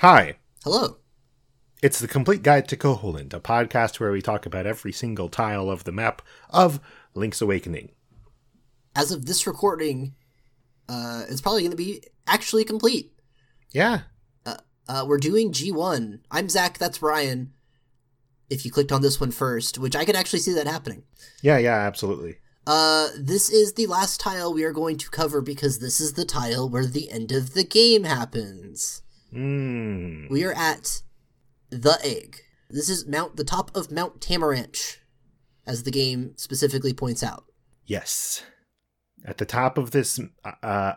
Hi, Hello. it's the Complete Guide to Koholint, a podcast where we talk about every single tile of the map of Link's Awakening. As of this recording, uh, it's probably going to be actually complete. Yeah, Uh, we're doing G1. I'm Zach, that's Brian. If you clicked on this one first, which I could actually see that happening. yeah, yeah, absolutely. Uh, this is the last tile we are going to cover because this is the tile where the end of the game happens. Mm. We are at the egg. This is Mount the top of Mount Tamaranch, as the game specifically points out. Yes. At the top of this uh,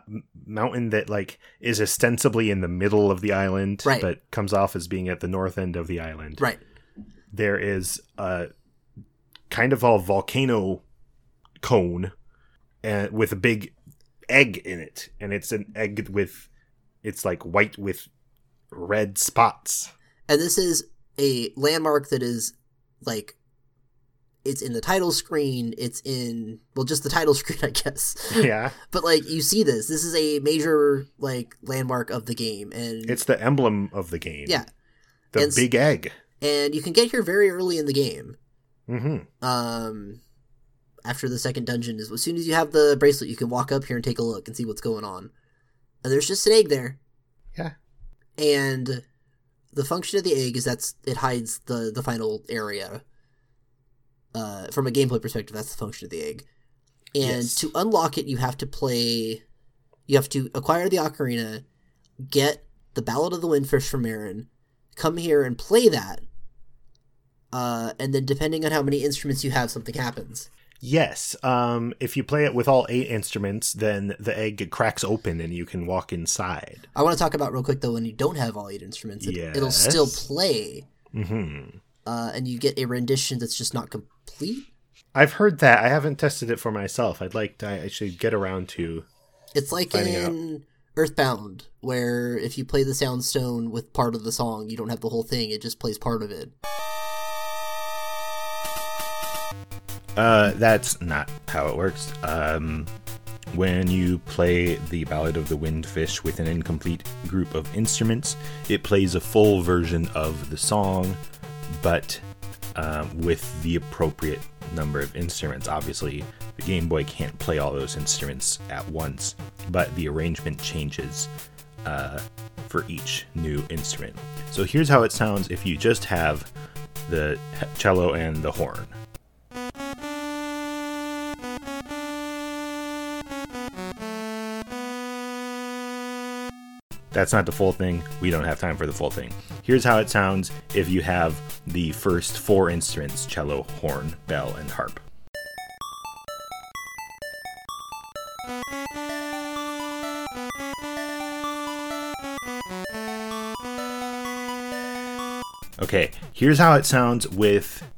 mountain that like is ostensibly in the middle of the island, Right. but comes off as being at the north end of the island. Right. There is a kind of a volcano cone, and with a big egg in it, and it's an egg with, it's like white with red spots. And this is a landmark that is like it's in the title screen, it's in well just the title screen, I guess. yeah, But like you see this. This is a major like landmark of the game and it's the emblem of the game. yeah. the and big egg. And you can get here very early in the game. hmm Um after the second dungeon is as soon as you have the bracelet you can walk up here and take a look and see what's going on. And there's just an egg there. Yeah. And the function of the egg is that's it hides the the final area. Uh, from a gameplay perspective, that's the function of the egg. And Yes. to unlock it, you have to play. You have to acquire the ocarina, get the Ballad of the Windfish from Marin, come here and play that. Uh, and then depending on how many instruments you have, something happens. Yes. Um, if you play it with all eight instruments, then the egg cracks open and you can walk inside. I want to talk about real quick though when you don't have all eight instruments, it, it'll still Yes. play, hmm uh, and you get a rendition that's just not complete. I've heard that. I haven't tested it for myself. I'd like to actually get around to. It's like Finding out. in Earthbound, where if you play the Soundstone with part of the song, you don't have the whole thing; it just plays part of it. Uh, that's not how it works. Um, when you play the Ballad of the Windfish with an incomplete group of instruments, it plays a full version of the song, but um, with the appropriate number of instruments. Obviously, the Game Boy can't play all those instruments at once, but the arrangement changes uh, for each new instrument. So here's how it sounds if you just have the cello and the horn. That's not the full thing. We don't have time for the full thing. Here's how it sounds if you have the first four instruments cello, horn, bell, and harp. Okay, here's how it sounds with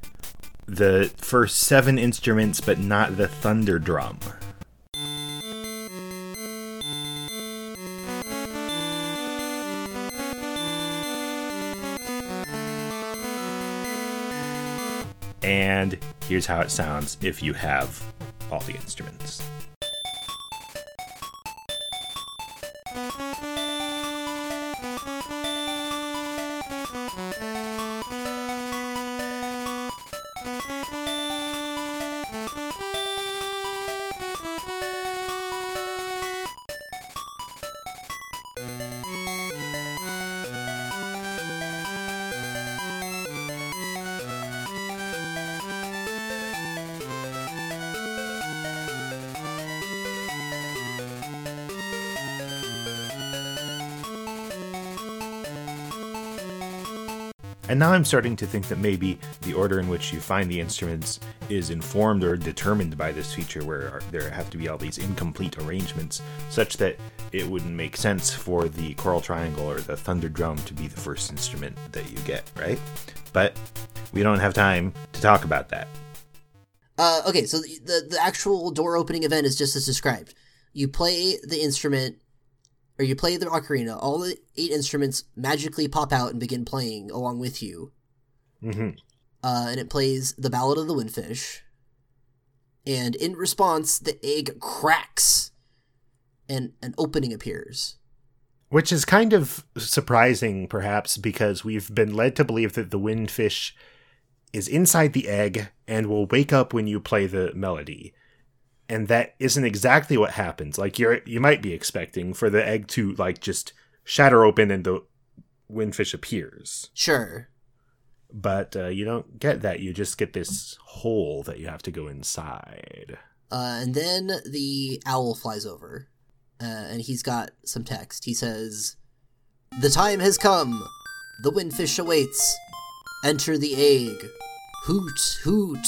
the first seven instruments, but not the thunder drum. Here's how it sounds if you have all the instruments. Now I'm starting to think that maybe the order in which you find the instruments is informed or determined by this feature where there have to be all these incomplete arrangements, such that it wouldn't make sense for the choral triangle or the thunder drum to be the first instrument that you get, right? But we don't have time to talk about that. Uh, okay, so the, the the actual door opening event is just as described. You play the instrument, or you play the ocarina. All the eight instruments magically pop out and begin playing along with you. hmm uh, and it plays the Ballad of the Windfish. And in response, the egg cracks, and an opening appears. Which is kind of surprising, perhaps, because we've been led to believe that the windfish is inside the egg and will wake up when you play the melody. And that isn't exactly what happens. Like you're you might be expecting for the egg to like just shatter open and the windfish appears. Sure. But uh, you don't get that. You just get this hole that you have to go inside. Uh, and then the owl flies over, uh, and he's got some text. He says, "The time has come. The windfish awaits. Enter the egg. Hoot, hoot."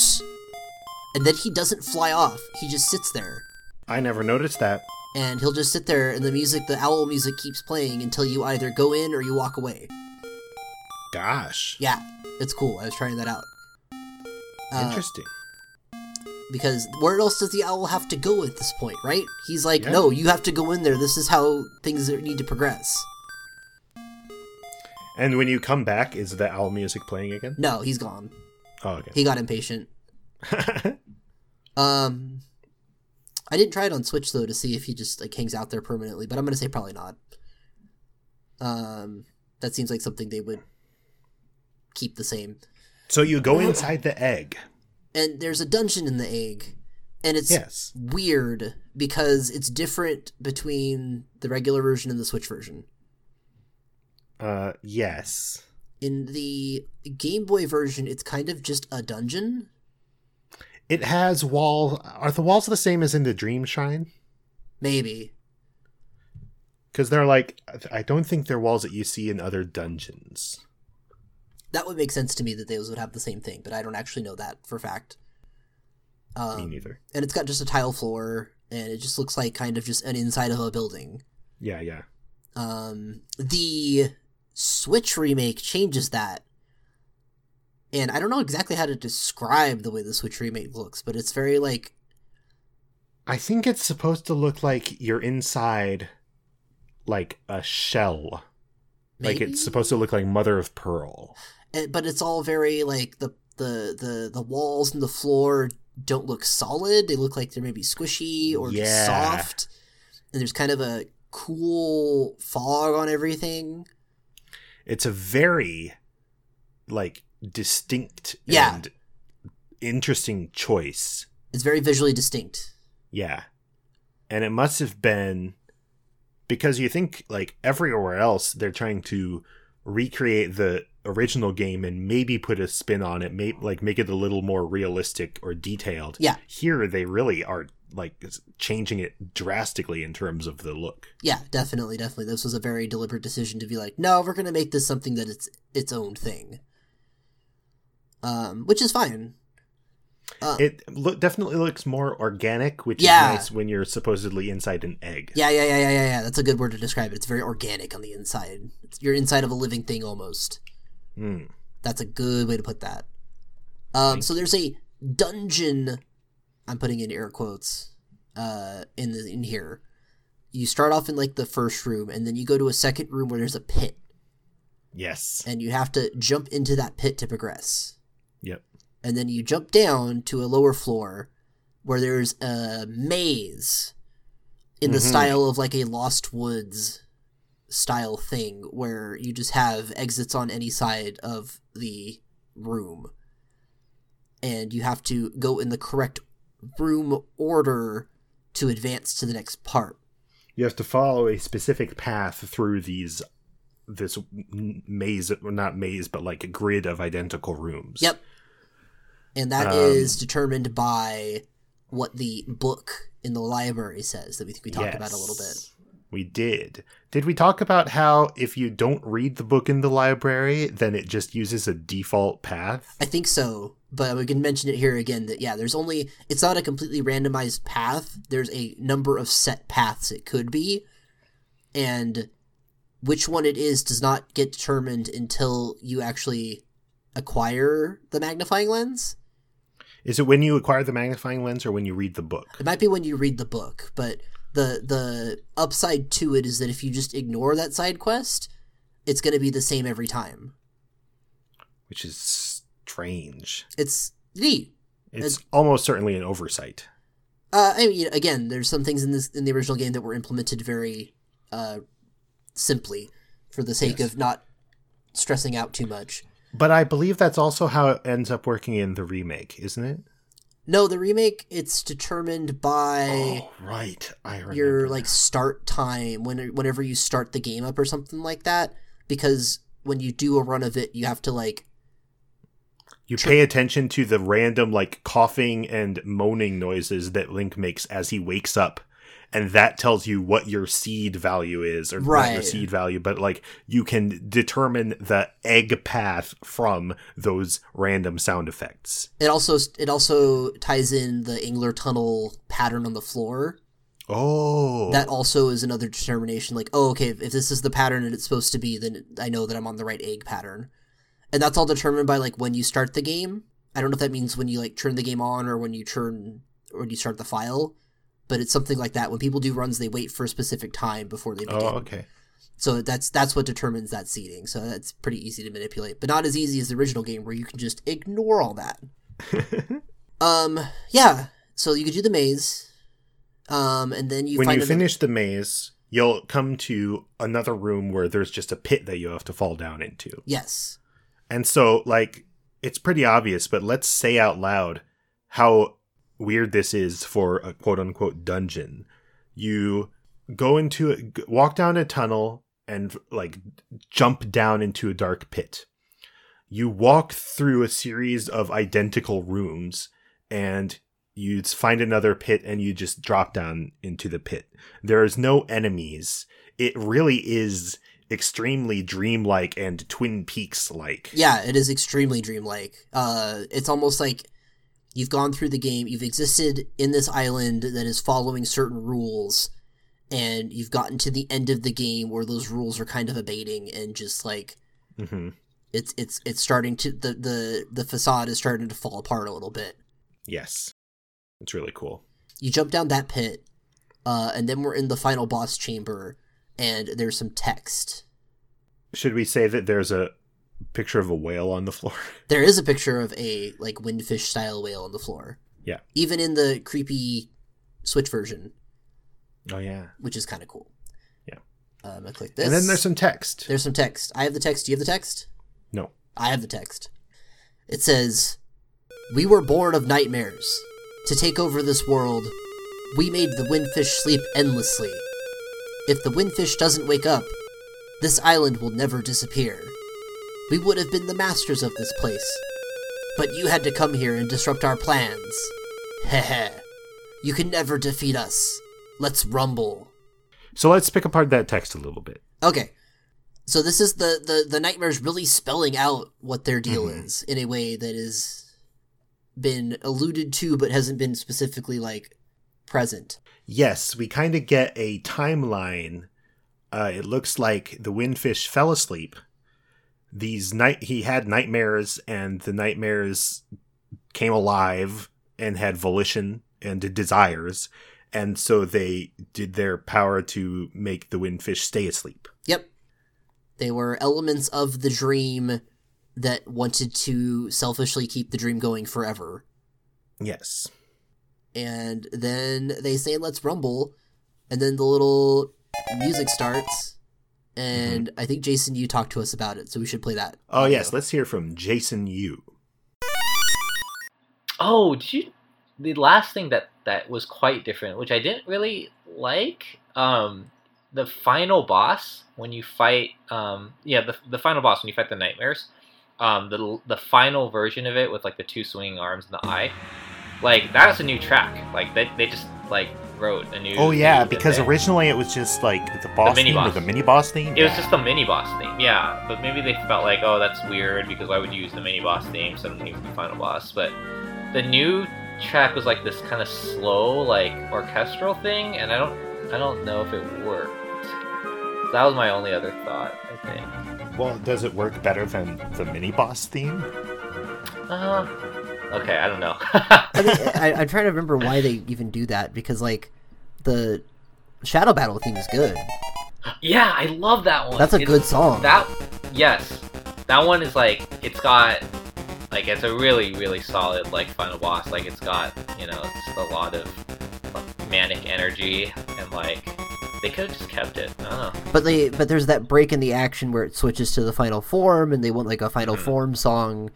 And then he doesn't fly off. He just sits there, I never noticed that. and he'll just sit there, and the music, the owl music, keeps playing until you either go in or you walk away. Gosh. Yeah, it's cool. I was trying that out. Uh, Interesting. because where else does the owl have to go at this point, right? He's like, Yeah. no, you have to go in there. This is how things need to progress. And when you come back, is the owl music playing again? No, he's gone. Oh, okay. He got impatient. Um, I didn't try it on Switch though to see if he just like hangs out there permanently, but I'm gonna say probably not. Um, that seems like something they would keep the same. so you go inside the egg. And there's a dungeon in the egg, and it's Yes. weird because it's different between the regular version and the Switch version. Uh, yes. In the Game Boy version, it's kind of just a dungeon. It has wall. Are the walls the same as in the Dream Shrine? Maybe. Because they're like, I don't think they're walls that you see in other dungeons. That would make sense to me that those would have the same thing, but I don't actually know that for a fact. Me Um, neither. and it's got just a tile floor, and it just looks like kind of just an inside of a building. Yeah, yeah. Um, the Switch remake changes that. And I don't know exactly how to describe the way the Switch remake looks, but it's very like I think it's supposed to look like you're inside, like a shell. Like it's supposed to look like Mother of Pearl. And- but it's all very like the the the the walls and the floor don't look solid. They look like they're maybe squishy or just Yeah. soft. And there's kind of a cool fog on everything. It's a very, like, distinct Yeah. and interesting choice. It's very visually distinct. Yeah. And it must have been because you think like everywhere else they're trying to recreate the original game and maybe put a spin on it, may like make it a little more realistic or detailed. Yeah. Here they really are like changing it drastically in terms of the look. Yeah, definitely, definitely. This was a very deliberate decision to be like, no, we're gonna make this something that it's its own thing. Um, which is fine. Uh, It look definitely looks more organic, which Yeah. is nice when you're supposedly inside an egg. yeah, yeah, yeah, yeah, yeah, yeah. That's a good word to describe it. It's very organic on the inside. It's, you're inside of a living thing almost. Mm. That's a good way to put that. Um, so there's a dungeon. I'm putting in air quotes. Uh, in the in here, you start off in like the first room, and then you go to a second room where there's a pit, Yes. and you have to jump into that pit to progress. And then you jump down to a lower floor where there's a maze in the Mhm. style of like a Lost Woods style thing where you just have exits on any side of the room and you have to go in the correct room order to advance to the next part. You have to follow a specific path through these this maze, not maze, but like a grid of identical rooms. Yep. And that Um, is determined by what the book in the library says that we think we talked about a little bit. We did. Did we talk about how if you don't read the book in the library, then it just uses a default path? I think so, but we can mention it here again that yeah, there's only it's not a completely randomized path. There's a number of set paths it could be, and which one it is does not get determined until you actually acquire the magnifying lens. Is it when you acquire the magnifying lens or when you read the book? It might be when you read the book, but the the upside to it is that if you just ignore that side quest, it's going to be the same every time. Which is strange. It's neat. It's almost certainly an oversight. Uh, I mean, again, there's some things in this in the original game that were implemented very uh, simply for the sake Yes. of not stressing out too much. But I believe that's also how it ends up working in the remake, isn't it? No, the remake it's determined by Oh, right. I remember. your like start time when whenever you start the game up or something like that because when you do a run of it you have to like You pay attention to the random like coughing and moaning noises that Link makes as he wakes up. And that tells you what your seed value is, or not your seed value, but like you can determine the egg path from those random sound effects. it also it also ties in the Angler tunnel pattern on the floor. Oh, that also is another determination like oh okay if this is the pattern that it's supposed to be then i know that i'm on the right egg pattern. And that's all determined by like when you start the game. I don't know if that means when you like turn the game on or when you turn or when you start the file but it's something like that. When people do runs they wait for a specific time before they begin. Oh, okay. so that's that's what determines that seating so that's pretty easy to manipulate but not as easy as the original game where you can just ignore all that. Um yeah. So you could do the maze. Um and then you when you another- finish the maze, you'll come to another room where there's just a pit that you have to fall down into. yes. And so, like, it's pretty obvious, but let's say out loud how weird this is for a quote unquote dungeon. You go into it, walk down a tunnel and, like, jump down into a dark pit. You walk through a series of identical rooms and you find another pit and you just drop down into the pit. There is no enemies. It really is extremely dreamlike and Twin Peaks like. Yeah, it is extremely dreamlike. Uh, it's almost like you've gone through the game, you've existed in this island that is following certain rules, and you've gotten to the end of the game where those rules are kind of abating and just like hmm it's it's it's starting to the the the facade is starting to fall apart a little bit. Yes. It's really cool. You jump down that pit, uh, and then we're in the final boss chamber, and there's some text. Should we say that there's a picture of a whale on the floor? There is a picture of a like windfish style whale on the floor. Yeah. Even in the creepy Switch version, Oh yeah. which is kind of cool. Yeah. Um, I click this. And then there's some text. there's some text. I have the text. Do you have the text? No. I have the text. It says, "We were born of nightmares. To take over this world, we made the windfish sleep endlessly. If the windfish doesn't wake up, this island will never disappear. We would have been the masters of this place. But you had to come here and disrupt our plans. Heh You can never defeat us. Let's rumble. So let's pick apart that text a little bit. Okay. So this is the the the nightmares really spelling out what their deal Mhm. is in a way that has been alluded to but hasn't been specifically like present. Yes, we kind of get a timeline. Uh, it looks like the windfish fell asleep. These night he had nightmares, and the nightmares came alive and had volition and desires, and so they did their power to make the windfish stay asleep. Yep. They were elements of the dream that wanted to selfishly keep the dream going forever. Yes. And then they say let's rumble and then the little music starts and I think Jason you talked to us about it, so we should play that. Oh audio. yes, let's hear from Jason Yu. Oh, did you? The last thing that that was quite different, which I didn't really like, um, the final boss when you fight, um, yeah, the the final boss when you fight the nightmares, um, the the final version of it with like the two swinging arms and the eye, like that's a new track. Like they they just like wrote a new. Oh yeah, because originally it was just like the boss mini theme or the mini boss theme. It was just the mini boss theme, yeah. But maybe they felt like, oh, that's weird because why would you use the mini boss theme instead of using the final boss? But the new track was like this kind of slow, like orchestral thing, and I don't, I don't know if it worked. That was my only other thought. I think. Well, does it work better than the mini boss theme? Uh, okay, I don't know. I mean, I, I'm trying to remember why they even do that because, like, the Shadow Battle theme is good. yeah, I love that one. That's a It's- good song. That yes, that one is like it's got like it's a really really solid like final boss. Like it's got you know just a lot of like, manic energy and like They could have just kept it. But they but there's that break in the action where it switches to the final form, and they want like a final Mhm. form song,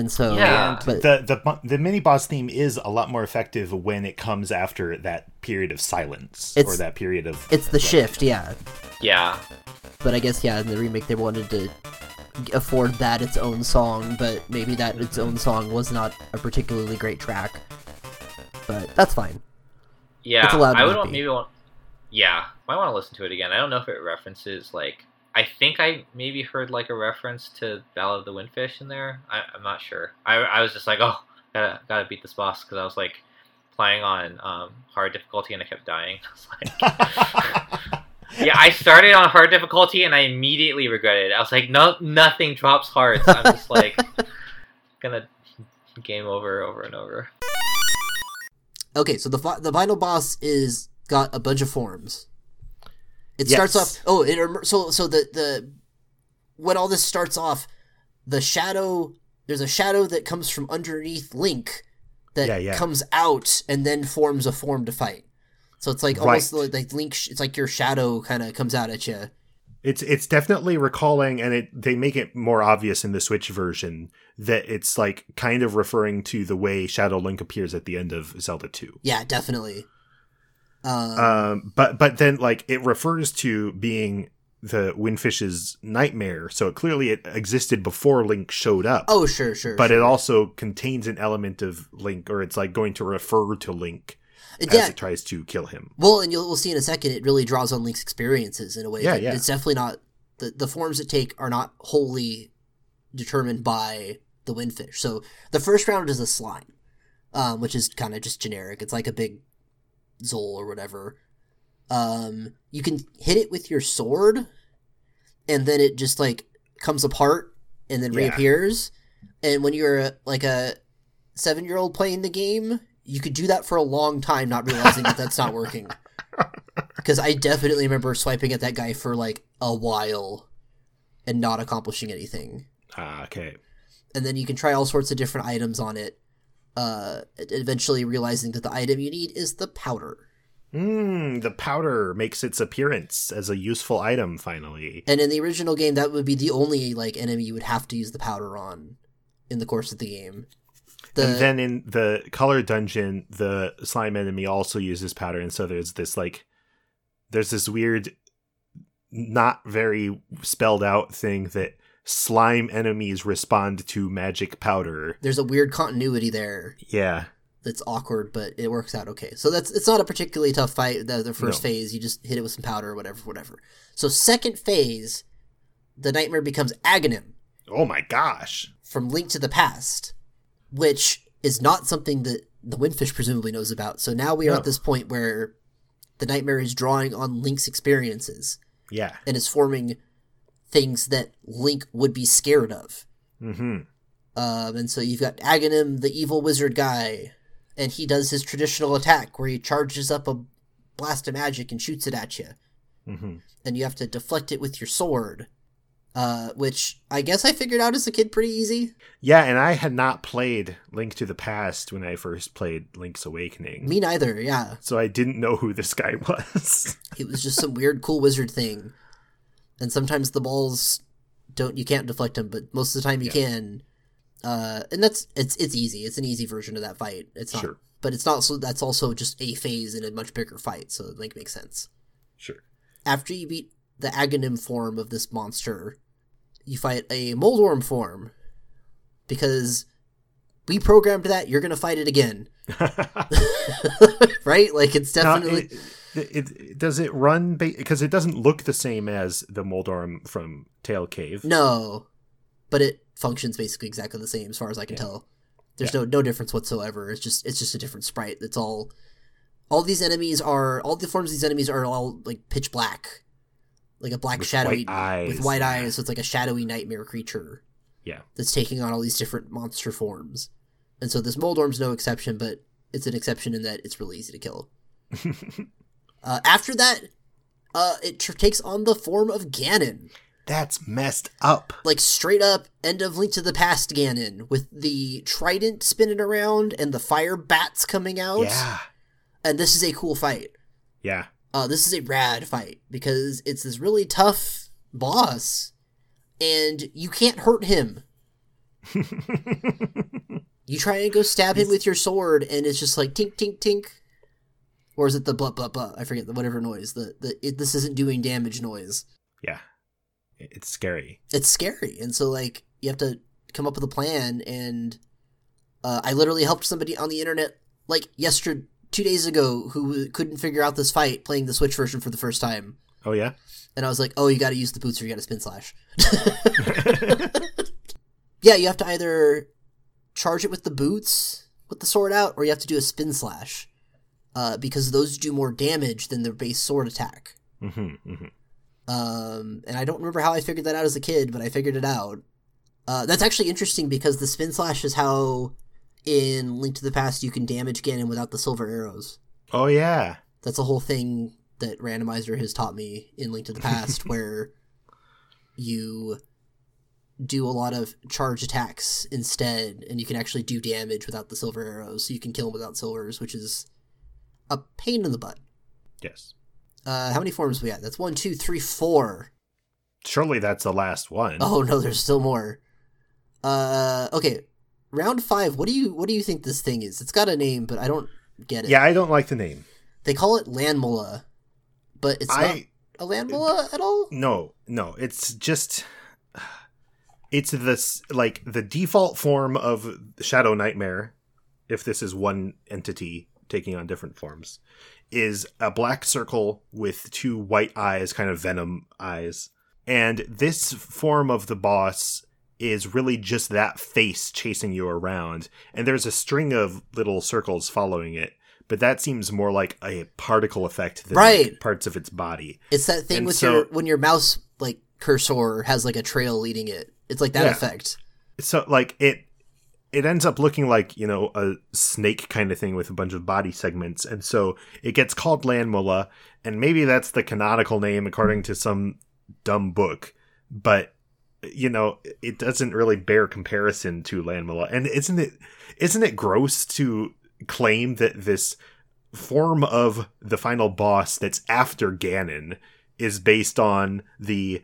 and so Yeah. But the the the mini boss theme is a lot more effective when it comes after that period of silence or that period of it's the shift, yeah. Yeah. But I guess yeah, in the remake they wanted to afford that its own song, but maybe that its own mm-hmm. song was not a particularly great track. But that's fine. Yeah. It's allowed to I would want, maybe want. Yeah, I want to listen to it again. I don't know if it references like. I think I maybe heard like a reference to Ballad of the Windfish in there. I, I'm not sure. I, I was just like, oh, gotta gotta beat this boss because I was like playing on um, hard difficulty and I kept dying. I like, yeah, I started on hard difficulty and I immediately regretted it. I was like, no, nothing drops hearts. I'm just like gonna game over over and over. Okay, so the fi- the final boss is got a bunch of forms. It Yes. starts off. Oh, it so so the the when all this starts off, the shadow. There's a shadow that comes from underneath Link that Yeah, yeah. comes out and then forms a form to fight. So it's like Right. almost like, like Link. It's like your shadow kind of comes out at you. It's it's definitely recalling, and it they make it more obvious in the Switch version that it's like kind of referring to the way Shadow Link appears at the end of Zelda Two. Yeah, definitely. Um, Um, but but then like it refers to being the Windfish's nightmare, so clearly it existed before Link showed up. oh, sure, sure. but sure. it also contains an element of Link, or it's like going to refer to Link as yeah, it tries to kill him. Well, and you'll we'll see in a second. It really draws on Link's experiences in a way. Yeah, that yeah. It's definitely not the the forms it take are not wholly determined by the windfish. So the first round is a slime, um, which is kind of just generic. It's like a big Zol or whatever. Um, you can hit it with your sword, and then it just like comes apart and then Yeah. reappears. And when you're like a seven year old playing the game, you could do that for a long time, not realizing that that's not working. Because I definitely remember swiping at that guy for like a while and not accomplishing anything. Ah, okay. And then you can try all sorts of different items on it. Uh, eventually realizing that the item you need is the powder. Mm, the powder makes its appearance as a useful item finally. And in the original game, that would be the only like enemy you would have to use the powder on in the course of the game. The, and then in the color dungeon, the slime enemy also uses powder, and so there's this like, there's this weird, not very spelled out thing that slime enemies respond to magic powder. there's a weird continuity there Yeah, that's awkward, but it works out okay. So that's it's not a particularly tough fight. The, the first No. phase, you just hit it with some powder or whatever, whatever. So second phase, the nightmare becomes Aghanim Oh my gosh. from Link to the Past, which is not something that the Windfish presumably knows about. So now we are No. at this point where the nightmare is drawing on Link's experiences Yeah. and is forming things that Link would be scared of. Mm-hmm. Um, and so you've got Aghanim, the evil wizard guy, and he does his traditional attack where he charges up a blast of magic and shoots it at you, Mm-hmm. and you have to deflect it with your sword. Uh, which I guess I figured out as a kid pretty easy. Yeah, and I had not played Link to the Past when I first played Link's Awakening. Me neither. Yeah, So I didn't know who this guy was. it was just some weird, cool wizard thing. And sometimes the balls don't you can't deflect them, but most of the time you Yeah. can. Uh, and that's it's it's easy. It's an easy version of that fight. It's not, Sure. but it's not. So that's also just a phase in a much bigger fight. So it like makes sense. sure. after you beat the Aghanim form of this monster, you fight a Moldorm form. Because we programmed that, you're gonna fight it again. right? Like it's Now, definitely it, it, it- does it run because it doesn't look the same as the Moldorm from Tail Cave. No. But it functions basically exactly the same as far as I can Yeah. tell. There's no no difference whatsoever. It's just it's just a different sprite. It's all all these enemies are all the forms of these enemies are all like pitch black. Like a black With shadowy white with white eyes, so it's like a shadowy nightmare creature. Yeah. that's taking on all these different monster forms. And so this Moldorm's no exception, but it's an exception in that it's really easy to kill. Uh, after that, uh, it tr- takes on the form of Ganon. That's messed up. Like straight up end of Link to the Past Ganon, with the trident spinning around and the fire bats coming out. Yeah. And this is a cool fight. Yeah. uh, this is a rad fight because it's this really tough boss, and you can't hurt him. You try and go stab him with your sword, and it's just like tink tink tink, or is it the blah blah blah? I forget the whatever noise. The the it, this isn't doing damage noise. yeah. It's scary. It's scary, and so like you have to come up with a plan. And uh, I literally helped somebody on the internet like yesterday, two days ago, who couldn't figure out this fight playing the Switch version for the first time. Oh yeah. And I was like, "Oh, you got to use the boots, or you got to spin slash." yeah, you have to either charge it with the boots with the sword out, or you have to do a spin slash, uh, because those do more damage than the base sword attack. hmm hmm Um, and I don't remember how I figured that out as a kid, but I figured it out. Uh, that's actually interesting because the spin slash is how in Link to the Past you can damage Ganon without the silver arrows. Oh yeah. That's a whole thing that Randomizer has taught me in Link to the Past, where you do a lot of charge attacks instead, and you can actually do damage without the silver arrows. So you can kill him without silvers, which is a pain in the butt. Yes. Uh, how many forms we got? That's one, two, three, four. Surely that's the last one. Oh no, there's still more. Uh, okay, round five. What do you what do you think this thing is? It's got a name, but I don't get it. Yeah, I don't like the name. They call it Lanmola, but it's not I a Lanmola at all. no, no. It's just it's this like the default form of Shadow Nightmare. If this is one entity taking on different forms, is a black circle with two white eyes, kind of venom eyes. And this form of the boss is really just that face chasing you around. And there's a string of little circles following it. But that seems more like a particle effect than Right. parts of its body. It's that thing And with so- your when your mouse like cursor has like a trail leading it. It's like that Yeah. effect. so like it it ends up looking like you know a snake kind of thing with a bunch of body segments and so it gets called Lanmola and maybe that's the canonical name according to some dumb book but you know it doesn't really bear comparison to Lanmola and isn't it isn't it gross to claim that this form of the final boss that's after ganon is based on the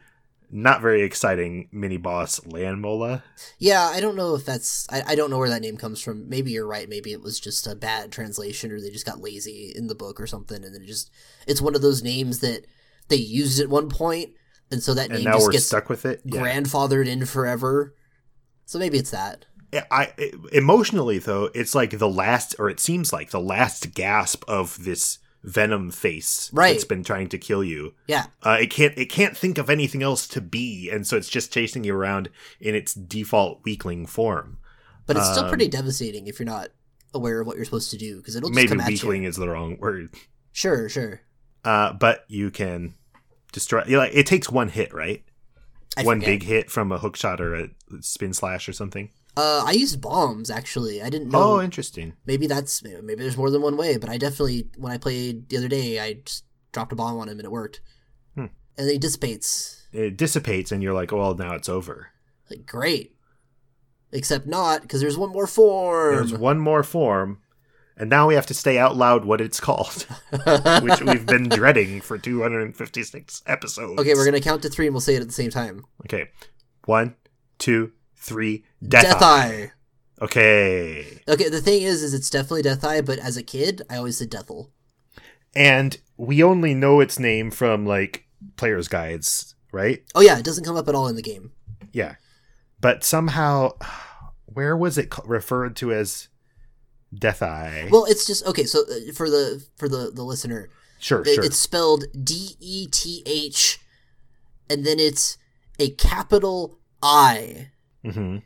not very exciting mini boss Lanmola Yeah, I don't know if that's I, I don't know where that name comes from. Maybe you're right. Maybe it was just a bad translation or they just got lazy in the book or something and then it just it's one of those names that they used at one point and so that and name just gets stuck with it. Yeah. grandfathered in forever. So maybe it's that. I I- emotionally though, it's like the last, or it seems like the last gasp of this venom face Right. that's been trying to kill you. Yeah. Uh, it can't it can't think of anything else to be, and so it's just chasing you around in its default weakling form. But it's still Um, pretty devastating if you're not aware of what you're supposed to do because it'll just Maybe come at weakling is the wrong word, Sure, sure. uh, but you can destroy. You know, like, it takes one hit, right? I one forget. big hit from a hook shot or a spin slash or something. Uh, I used bombs actually. I didn't know. Oh, interesting. maybe that's maybe there's more than one way, but I definitely when I played the other day, I just dropped a bomb on him and it worked. Hmm. And then he dissipates. It dissipates, and you're like, well, now it's over. Like great, except not because there's one more form. There's one more form, and now we have to say out loud what it's called, which we've been dreading for 256 episodes. okay, we're gonna count to three and we'll say it at the same time. Okay, one, two, three. Death, Death Eye. Eye. Okay, Okay, the thing is, is it's definitely Death Eye, but as a kid, I always said Deathel. and we only know its name from like players' guides, right? Oh yeah, it doesn't come up at all in the game. Yeah, but somehow, where was it referred to as Death Eye? Well, it's just okay. So uh, for the for the the listener, sure, it- sure. it's spelled D E T H, and then it's a capital I, hmm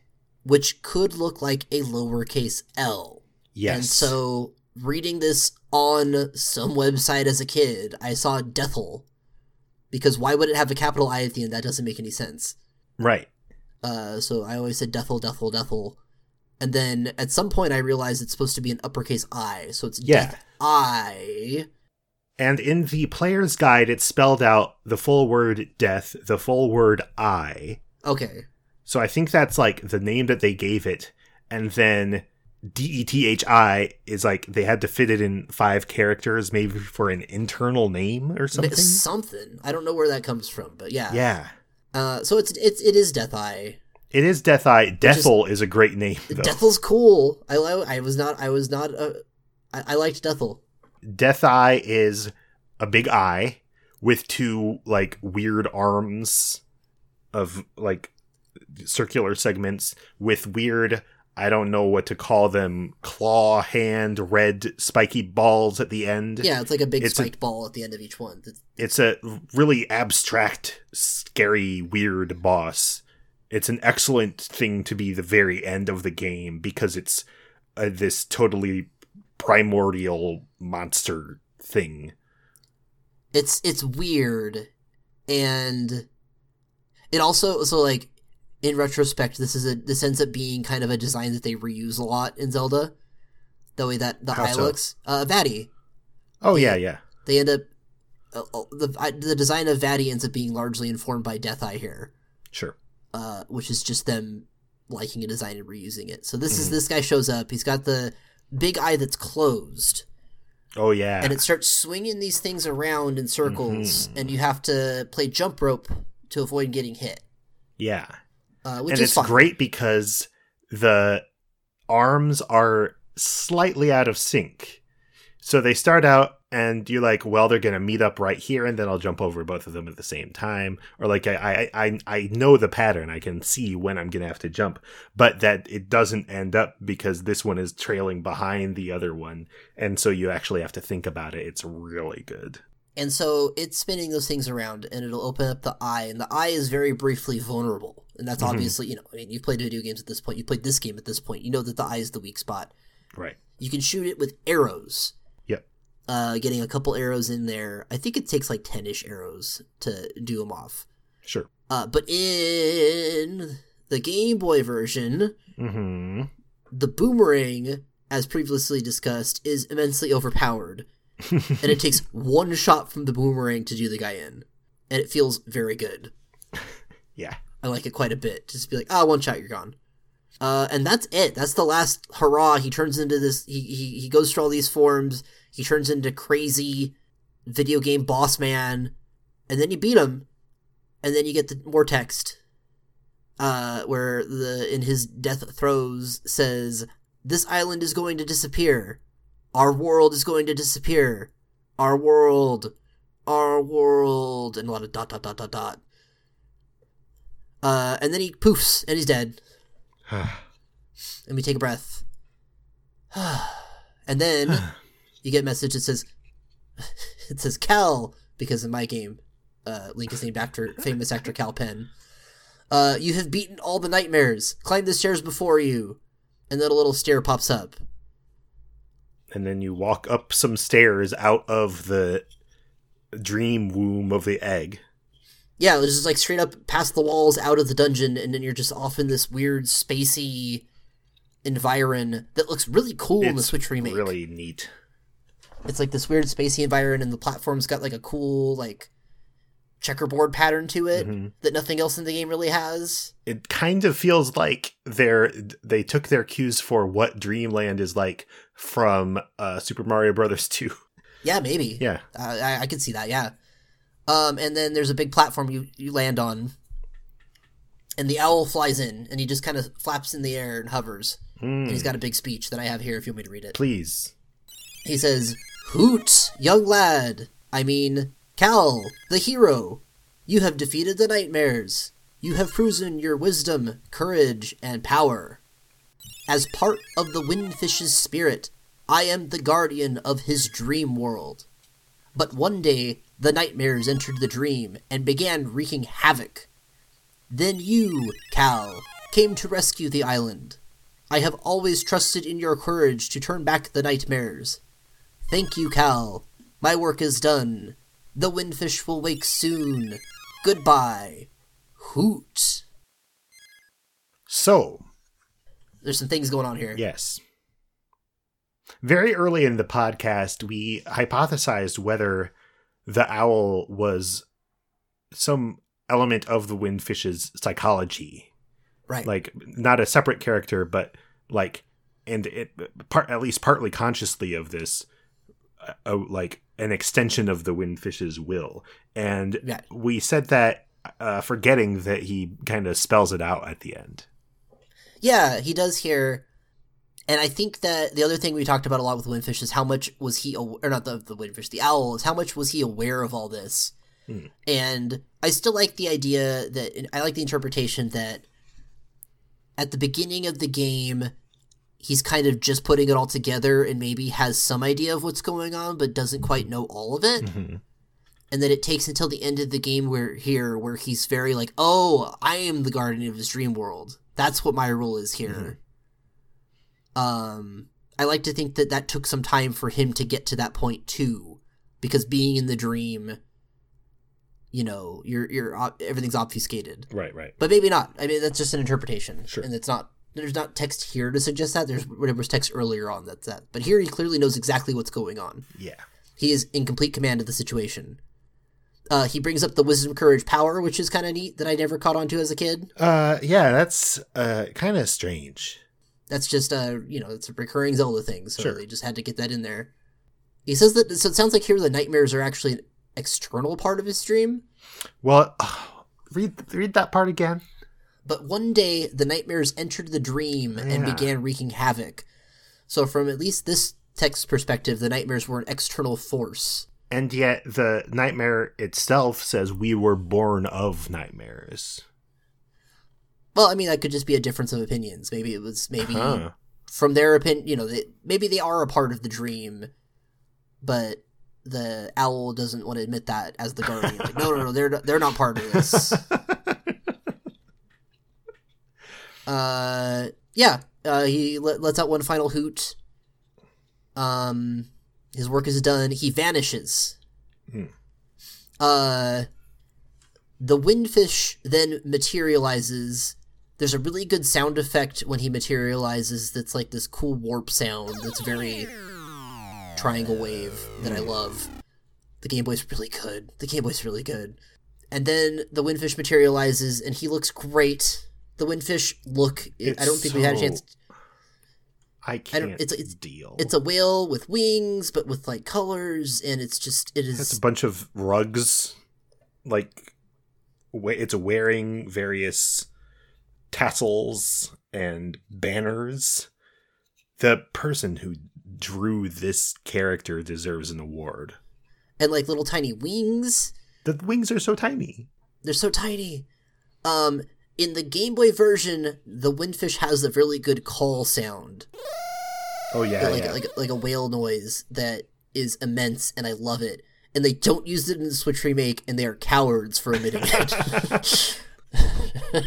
which could look like a lowercase L. Yes. And so reading this on some website as a kid, I saw Deathel. Because why would it have a capital I at the end? That doesn't make any sense. right. Uh, so I always said Deathel, Deathel, Deathel. And then at some point I realized it's supposed to be an uppercase I. So it's Yeah. Death I. And in the player's guide, it spelled out the full word death, the full word I. Okay. So I think that's like the name that they gave it. And then D E T H I is like they had to fit it in five characters, maybe for an internal name or something. Something. I don't know where that comes from, but yeah. Yeah, Uh, so it's it's it is Death Eye. It is Death Eye. Deathel is, a great name though. Deathel's cool. I I was not I was not uh, I, I liked Deathel. Death Eye is a big eye with two like weird arms of like circular segments with weird I don't know what to call them claw hand red spiky balls at the end. Yeah, it's like a big It's a- spiked ball at the end of each one. It's a really abstract, scary, weird boss. It's an excellent thing to be the very end of the game because it's uh, this totally primordial monster thing. it's it's weird and it also so like in retrospect this is a this ends up being kind of a design that they reuse a lot in zelda the way that the How eye so? looks uh. Oh yeah, yeah. they end up uh, uh, the I, the design of Vaati ends up being largely informed by death eye here Sure. Uh which is just them liking a design and reusing it so this is Mhm. this guy shows up he's got the big eye that's closed Oh yeah. and it starts swinging these things around in circles, Mhm. and you have to play jump rope to avoid getting hit. yeah. Uh, which and is it's fun. great because the arms are slightly out of sync. So they start out and you're like, well, they're gonna meet up right here, and then I'll jump over both of them at the same time. Or like I I I, I know the pattern. I can see when I'm gonna have to jump, but that it doesn't end up because this one is trailing behind the other one, and so you actually have to think about it. It's really good. And so it's spinning those things around, and it'll open up the eye, and the eye is very briefly vulnerable. And that's Mhm. obviously, you know, I mean, you've played video games at this point. You played this game at this point. You know that the eye is the weak spot. Right. You can shoot it with arrows. Uh, getting a couple arrows in there. I think it takes like ten ish arrows to do them off. Sure. Uh, but in the Game Boy version, Mm-hmm. the boomerang, as previously discussed, is immensely overpowered, and it takes one shot from the boomerang to do the guy in, and it feels very good. yeah. I like it quite a bit. Just be like, ah, one shot, you're gone. Uh, and that's it. That's the last hurrah. He turns into this. He, he he goes through all these forms. He turns into crazy video game boss man, and then you beat him, and then you get the more text, uh, where the in his death throes says, "This island is going to disappear. Our world is going to disappear. Our world, our world," and a lot of dot dot dot dot dot. Uh, and then he poofs and he's dead. And we take a breath. and then you get a message that says, it says Cal, because in my game, uh, Link is named after famous actor Kal Penn. Uh, you have beaten all the nightmares. Climb the stairs before you. And then a little stair pops up. and then you walk up some stairs out of the dream womb of the egg. Yeah, it was just like straight up past the walls out of the dungeon, and then you're just off in this weird spacey environ that looks really cool in the Switch remake. Really neat. It's like this weird spacey environment, and the platform's got like a cool like checkerboard pattern to it Mhm. that nothing else in the game really has. It kind of feels like they're they took their cues for what Dreamland is like from uh, Super Mario Brothers 2. Yeah, maybe. Yeah. Uh, I, I could see that. Yeah. Um, and then there's a big platform you you land on, and the owl flies in, and he just kind of flaps in the air and hovers. Hmm. And he's got a big speech that I have here if you want me to read it. Please. He says, Hoot, young lad. I mean, Cal, the hero. You have defeated the nightmares. You have proven your wisdom, courage, and power. As part of the windfish's spirit, I am the guardian of his dream world. But one day, the nightmares entered the dream and began wreaking havoc. Then you, Cal, came to rescue the island. I have always trusted in your courage to turn back the nightmares. Thank you, Cal. My work is done. The windfish will wake soon. Goodbye. Hoot. So, There's some things going on here. yes. Very early in the podcast, we hypothesized whether the owl was some element of the windfish's psychology. Right. Like, not a separate character, but like and it part at least partly consciously of this uh, like an extension of the windfish's will and Yeah. we said that uh, forgetting that he kind of spells it out at the end Yeah, he does here. And I think that the other thing we talked about a lot with Windfish is how much was he, aw- or not the, the Windfish, the owl, is how much was he aware of all this? Hmm. And I still like the idea that, I like the interpretation that at the beginning of the game, he's kind of just putting it all together and maybe has some idea of what's going on, but doesn't quite know all of it. Mhm. And then it takes until the end of the game where here where he's very like, "Oh, I am the guardian of his dream world. That's what my role is here." Um, I like to think that that took some time for him to get to that point too, because being in the dream, you know, you're you're everything's obfuscated. right right But maybe not. I mean, that's just an interpretation, Sure. and it's not. There's not text here to suggest that. There's there was text earlier on that's that. But here he clearly knows exactly what's going on. yeah He is in complete command of the situation. Uh, he brings up the wisdom, courage, power, which is kind of neat that I never caught on to as a kid. uh yeah that's uh kind of strange That's just a you know it's a recurring Zelda thing, so Sure. they just had to get that in there. He says that so it sounds like here the nightmares are actually an external part of his dream. well read read that part again But one day the nightmares entered the dream and began wreaking havoc. So from at least this text perspective, the nightmares were an external force. and yet the nightmare itself says we were born of nightmares Well, I mean that could just be a difference of opinions. Maybe it was maybe Huh. from their opinion, you know, they, maybe they are a part of the dream, but the owl doesn't want to admit that as the guardian. Like, no, no, no, they're they're not part of this. Uh, yeah, uh, he let, lets out one final hoot. Um, his work is done. He vanishes. Hmm. Uh, the windfish then materializes. There's a really good sound effect when he materializes. That's like this cool warp sound. That's very triangle wave that I love. The Game Boy's really good. The Game Boy's really good. And then the windfish materializes, and he looks great. The windfish look. I don't think we had a so- chance. I can't it's- it's- deal. It's a whale with wings, but with like colors, and it's just it It's is. a bunch of rugs, like it's wearing various tassels and banners. The person who drew this character deserves an award. and like little tiny wings. The wings are so tiny. They're so tiny. Um, in the Game Boy version, the windfish has a really good call sound, Oh yeah, like yeah. like like a whale noise that is immense, and I love it. And they don't use it in the Switch remake, and they are cowards for omitting it.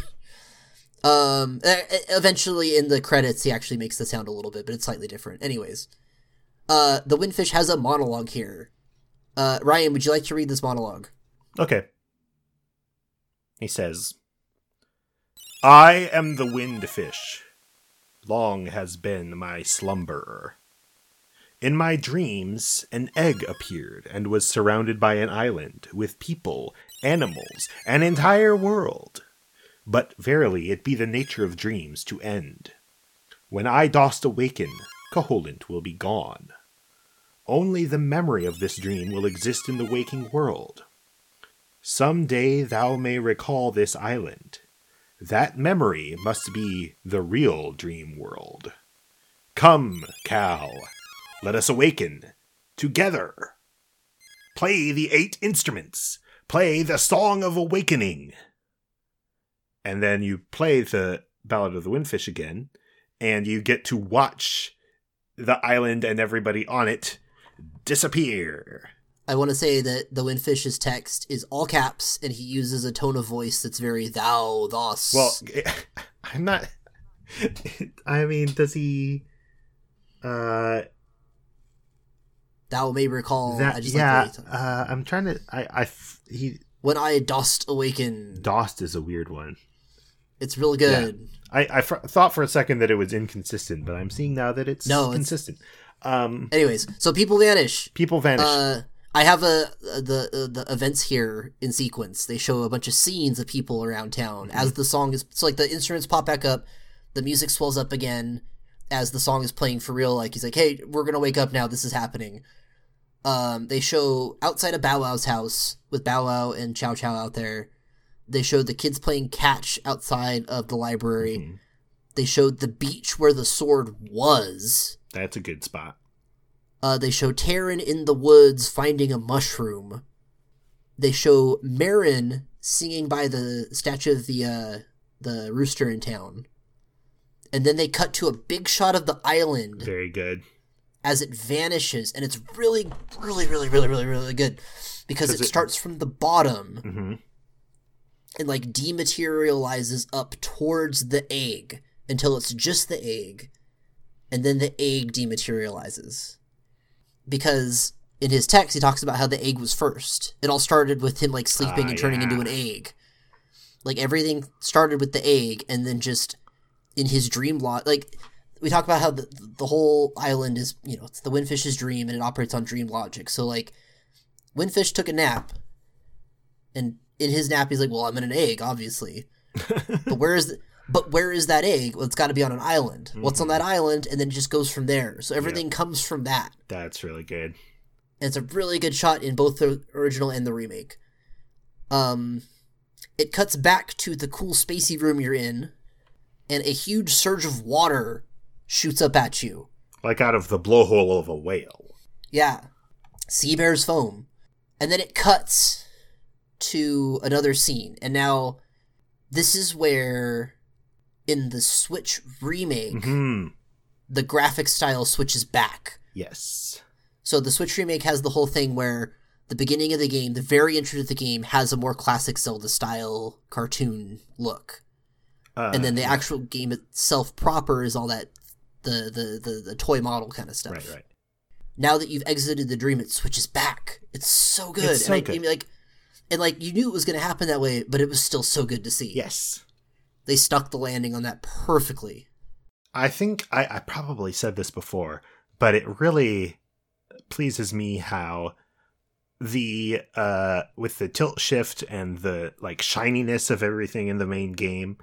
um, eventually in the credits, he actually makes the sound a little bit, but it's slightly different. Anyways, uh, the windfish has a monologue here. Uh, Ryan, would you like to read this monologue? Okay. He says, I am the wind fish. Long has been my slumberer. In my dreams, an egg appeared and was surrounded by an island with people, animals, an entire world. But verily it be the nature of dreams to end. When I dost awaken, Koholint will be gone. Only the memory of this dream will exist in the waking world. Some day thou may recall this island. That memory must be the real dream world. Come, Cal, let us awaken together. Play the eight instruments. Play the Song of Awakening. And then you play the Ballad of the Windfish again, and you get to watch the island and everybody on it disappear. I want to say that the windfish's text is all caps, and he uses a tone of voice that's very thou, thus. Well, I'm not. I mean, does he? Uh, thou may recall. that I just yeah. like the way he- uh, I'm trying to. I, I he when I dost awaken, Dost is a weird one. it's really good. I I fr- thought for a second that it was inconsistent, but I'm seeing now that it's No, it's- consistent. Um, Anyways, so people vanish. people vanish. Uh, I have a the uh, the events here in sequence. They show a bunch of scenes of people around town Mm-hmm. as the song is. So like the instruments pop back up, the music swells up again, as the song is playing for real. Like he's like, "Hey, we're gonna wake up now. This is happening." Um, they show outside of Bow Wow's house with Bow Wow and Chow Chow out there. They showed the kids playing catch outside of the library. Mhm. They showed the beach where the sword was. That's a good spot. Uh, they show Tarin in the woods finding a mushroom. They show Marin singing by the statue of the uh, the rooster in town. And then they cut to a big shot of the island Very good. as it vanishes, and it's really, really, really, really, really, really good because it, it- starts from the bottom hmm and like dematerializes up towards the egg until it's just the egg, and then the egg dematerializes. Because in his text, he talks about how the egg was first. It all started with him like sleeping Ah, and turning into an egg. Like everything started with the egg, and then just in his dream lot, like we talk about how the the whole island is, you know, it's the windfish's dream, and it operates on dream logic. So like, windfish took a nap, and in his nap, he's like, "Well, I'm in an egg, obviously." but where is the, but where is that egg? Well, it's got to be on an island. What's on that island? And then it just goes from there. So everything comes from that. That's really good. And it's a really good shot in both the original and the remake. Um, it cuts back to the cool spacey room you're in, and a huge surge of water shoots up at you. Like out of the blowhole of a whale. Yeah. Sea bears foam. And then it cuts to another scene. And now this is where in the Switch remake Hmm. the graphic style switches back. Yes. So the Switch remake has the whole thing where the beginning of the game, the very intro to the game has a more classic Zelda style cartoon look. Uh, And then the actual game itself proper is all that the the the, the toy model kind of stuff. right, right. now that you've exited the dream, it switches back. It's so good. It's so and I, good. I mean, like, and like you knew it was going to happen that way, but it was still so good to see. Yes. They stuck the landing on that perfectly. I think I, I probably said this before, but it really pleases me how the uh with the tilt shift and the like shininess of everything in the main game,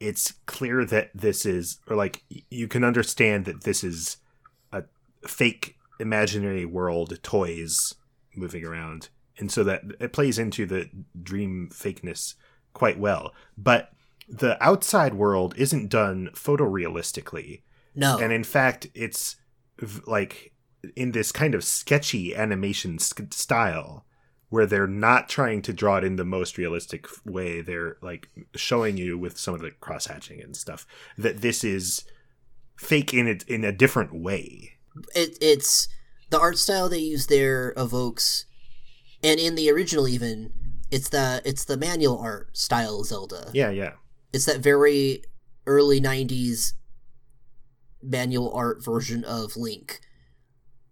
it's clear that this is or like you can understand that this is a fake imaginary world toys moving around. And so that it plays into the dream fakeness quite well. But the outside world isn't done photorealistically. No, and in fact it's v- like in this kind of sketchy animation sk- style where they're not trying to draw it in the most realistic way. They're like showing you with some of the cross hatching and stuff that this is fake in it in a different way. It, it's the art style they use there evokes, and in the original even, it's the it's the manual art style Zelda. yeah yeah It's that very early '90s manual art version of Link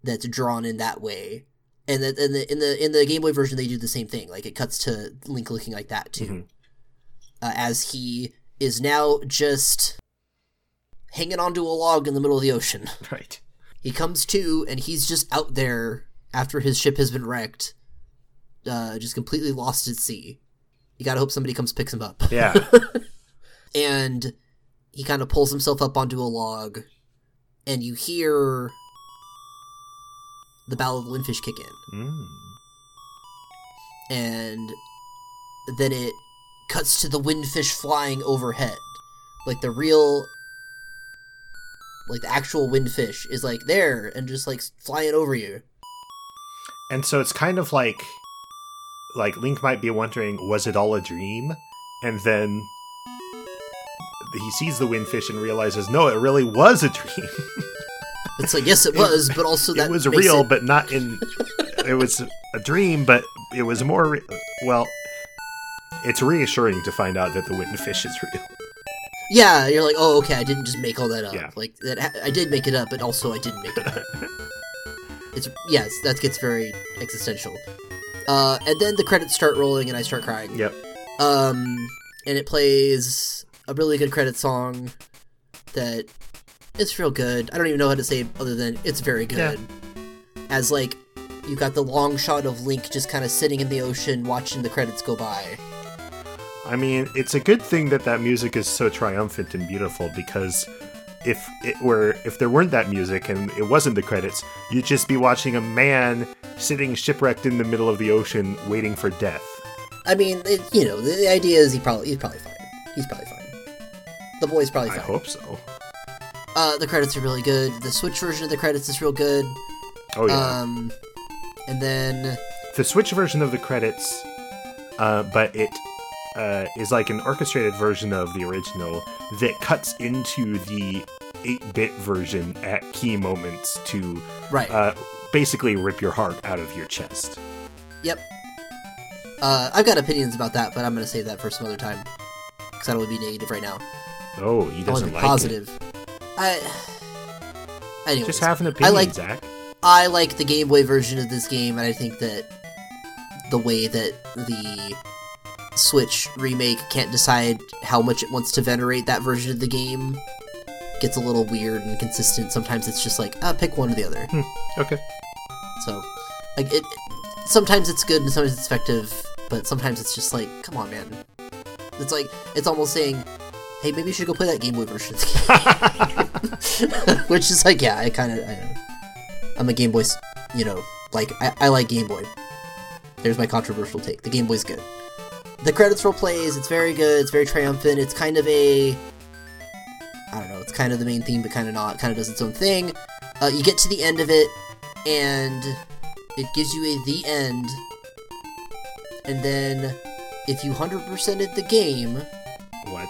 that's drawn in that way. And that in the in the in the Game Boy version they do the same thing. Like it cuts to Link looking like that too, Mhm. uh, as he is now just hanging onto a log in the middle of the ocean. right He comes to, and he's just out there after his ship has been wrecked, uh, just completely lost at sea. You gotta hope somebody comes picks him up. yeah and he kind of pulls himself up onto a log, and you hear the Ballad of the Windfish kick in, Mm. and then it cuts to the windfish flying overhead, like the real, like the actual windfish is like there and just like flying over you. and so it's kind of like like link might be wondering was it all a dream and then he sees the windfish and realizes no it really was a dream It's like yes, it was, but also that it was real, it- but not in. it was a dream, but it was more. Re- well, it's reassuring to find out that the windfish is real. yeah, you're like, oh, okay, I didn't just make all that up. Yeah. Like that, I did make it up, but also I didn't make it up. it's yes, that gets very existential. Uh, and then the credits start rolling, and I start crying. Yep. Um, and it plays a really good credit song that it's real good. I don't even know how to say other than it's very good. As like you got the long shot of Link just kind of sitting in the ocean watching the credits go by. I mean, it's a good thing that that music is so triumphant and beautiful because if it were if there weren't that music and it wasn't the credits, you'd just be watching a man sitting shipwrecked in the middle of the ocean waiting for death. I mean, it, you know, the, the idea is he probably he's probably fine. He's probably fine. The boy's probably I hope so. Uh, the credits are really good. The Switch version of the credits is real good. Oh yeah. Um, and then the Switch version of the credits, uh, but it uh, is like an orchestrated version of the original that cuts into the 8-bit version at key moments to right, uh, basically rip your heart out of your chest. yep. Uh, I've got opinions about that, but I'm gonna save that for some other time because I don't want to be negative right now. Oh, he doesn't be like positive. I. it. Anyways, Just have an opinion, I like- Zach. I like the Game Boy version of this game, and I think that the way that the Switch remake can't decide how much it wants to venerate that version of the game gets a little weird and consistent. Sometimes it's just like, ah, pick one or the other. Okay. So, like, it. Sometimes it's good and sometimes it's effective, but sometimes it's just like, come on, man. It's like it's almost saying, hey, maybe you should go play that Game Boy version. Which is like, yeah, I kind of. I'm a Game Boy, you know, like I, I like Game Boy. There's my controversial take. The Game Boy's good. The credits roll plays. It's very good. It's very triumphant. It's kind of a, I don't know. It's kind of the main theme, but kind of not. Kind of does its own thing. Uh, you get to the end of it, and it gives you a the end. And then, if you hundred percented the game, what?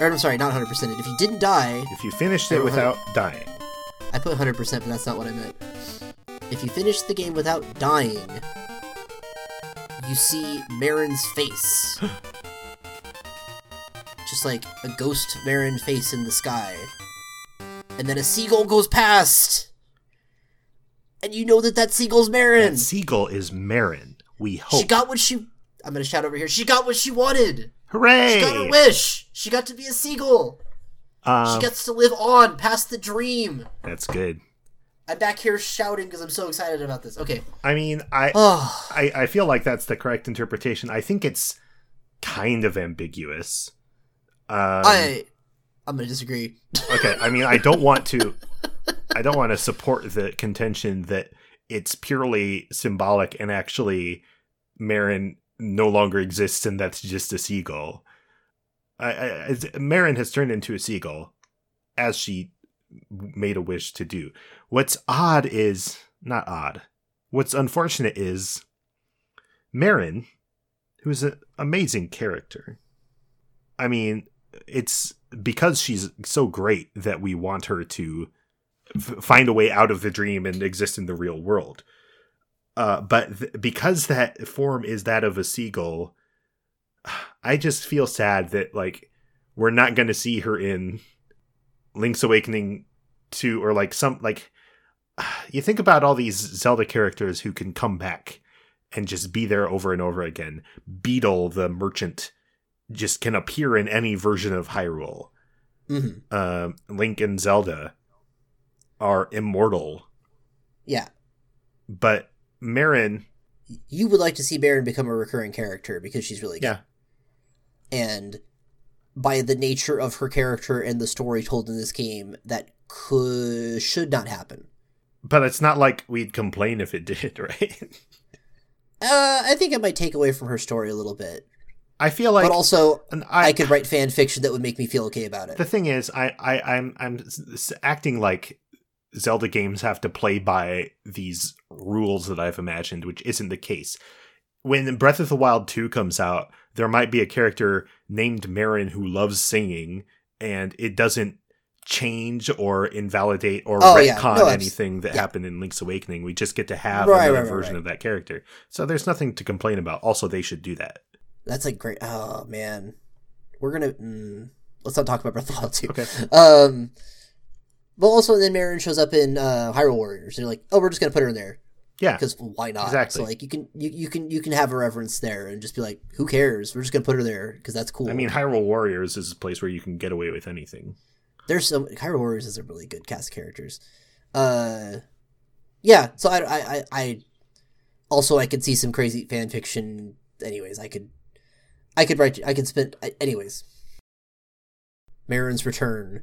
Or I'm sorry, not hundred percented. If you didn't die, If you finished it without dying, I put 100%, but that's not what I meant. If you finish the game without dying, you see Marin's face. Just like a ghost Marin face in the sky. And then a seagull goes past! And you know that that seagull's Marin! that seagull is Marin. We hope. She got what she. I'm gonna shout over here. She got what she wanted! Hooray! She got her wish! She got to be a seagull! Um, She gets to live on past the dream! that's good. I'm back here shouting because I'm so excited about this. Okay. I mean, I, I I feel like that's the correct interpretation. I think it's kind of ambiguous. Um, I I'm gonna disagree. okay. I mean, I don't want to. I don't want to support the contention that it's purely symbolic and actually Marin no longer exists and that's just a seagull. I, I, Marin has turned into a seagull as she made a wish to do. What's odd is not odd. What's unfortunate is Marin, who's an amazing character. I mean, it's because she's so great that we want her to f- find a way out of the dream and exist in the real world. Uh, but th- because that form is that of a seagull, I just feel sad that like we're not going to see her in Link's Awakening 2 or like some like you think about all these Zelda characters who can come back and just be there over and over again. Beedle the merchant just can appear in any version of Hyrule. hmm Um Link and Zelda are immortal, Yeah, but Marin, you would like to see Marin become a recurring character because she's really good. yeah, And by the nature of her character and the story told in this game, that could should not happen. but it's not like we'd complain if it did, right? Uh, I think it might take away from her story a little bit, I feel like but also and I, could write fan fiction that would make me feel okay about it. the thing is I, I i'm i'm acting like zelda games have to play by these rules that i've imagined which isn't the case when breath of the wild 2 comes out there might be a character named marin who loves singing and it doesn't change or invalidate or Oh, yeah. No, anything that yeah. happened in link's awakening we just get to have Right, another right, right, version of that character so there's nothing to complain about also they should do that That's a great. Oh man, we're gonna mm, let's not talk about Breath of the Wild 2. okay Um, but also then Marin shows up in uh, Hyrule Warriors. They're like, oh, we're just gonna put her in there yeah because why not? Exactly. So like you can you, you can you can have a reference there and just be like, who cares? We're just gonna put her there because that's cool. i mean hyrule warriors is a place where you can get away with anything there's some Hyrule Warriors is a really good cast of characters. Uh, yeah. So I I I, I also I could see some crazy fan fiction. Anyways, I could I could write I could spend anyways. Marin's return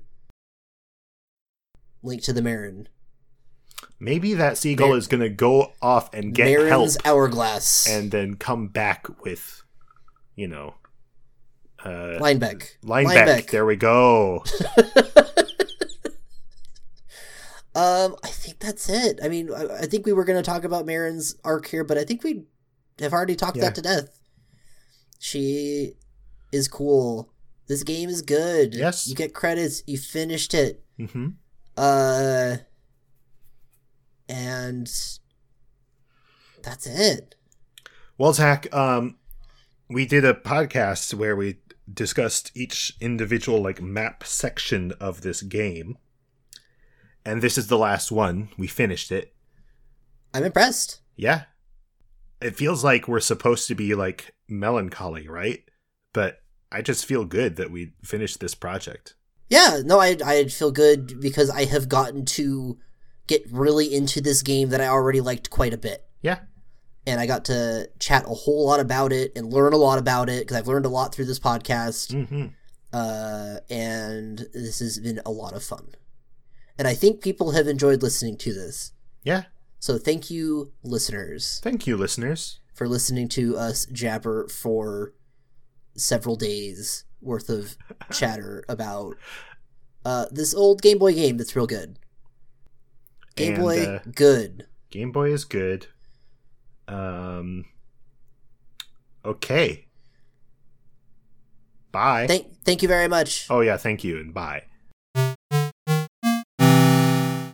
Link to the Marin. Maybe that seagull Mar- is gonna go off and get Marin's help, hourglass. and then come back with, you know, uh, Linebeck. Lineback. There we go. Um, I think that's it. I mean, I, I think we were going to talk about Marin's arc here, but I think we have already talked Yeah. that to death. She is cool. This game is good. Yes. You get credits. You finished it. hmm Uh, and that's it. Well, Zach, um, we did a podcast where we discussed each individual like map section of this game, and this is the last one. We finished it. I'm impressed. Yeah, it feels like we're supposed to be like melancholy, right? But I just feel good that we finished this project. Yeah, no, I I feel good because I have gotten to get really into this game that I already liked quite a bit. Yeah. and I got to chat a whole lot about it and learn a lot about it because I've learned a lot through this podcast. hmm Uh, and this has been a lot of fun. And I think people have enjoyed listening to this. Yeah. So thank you, listeners, Thank you, listeners. for listening to us jabber for several days worth of chatter about uh, this old Game Boy game that's real good. Game And, Boy, uh, good. Game Boy is good. Um. Okay. Bye. Thank, thank you very much. oh yeah, thank you and bye.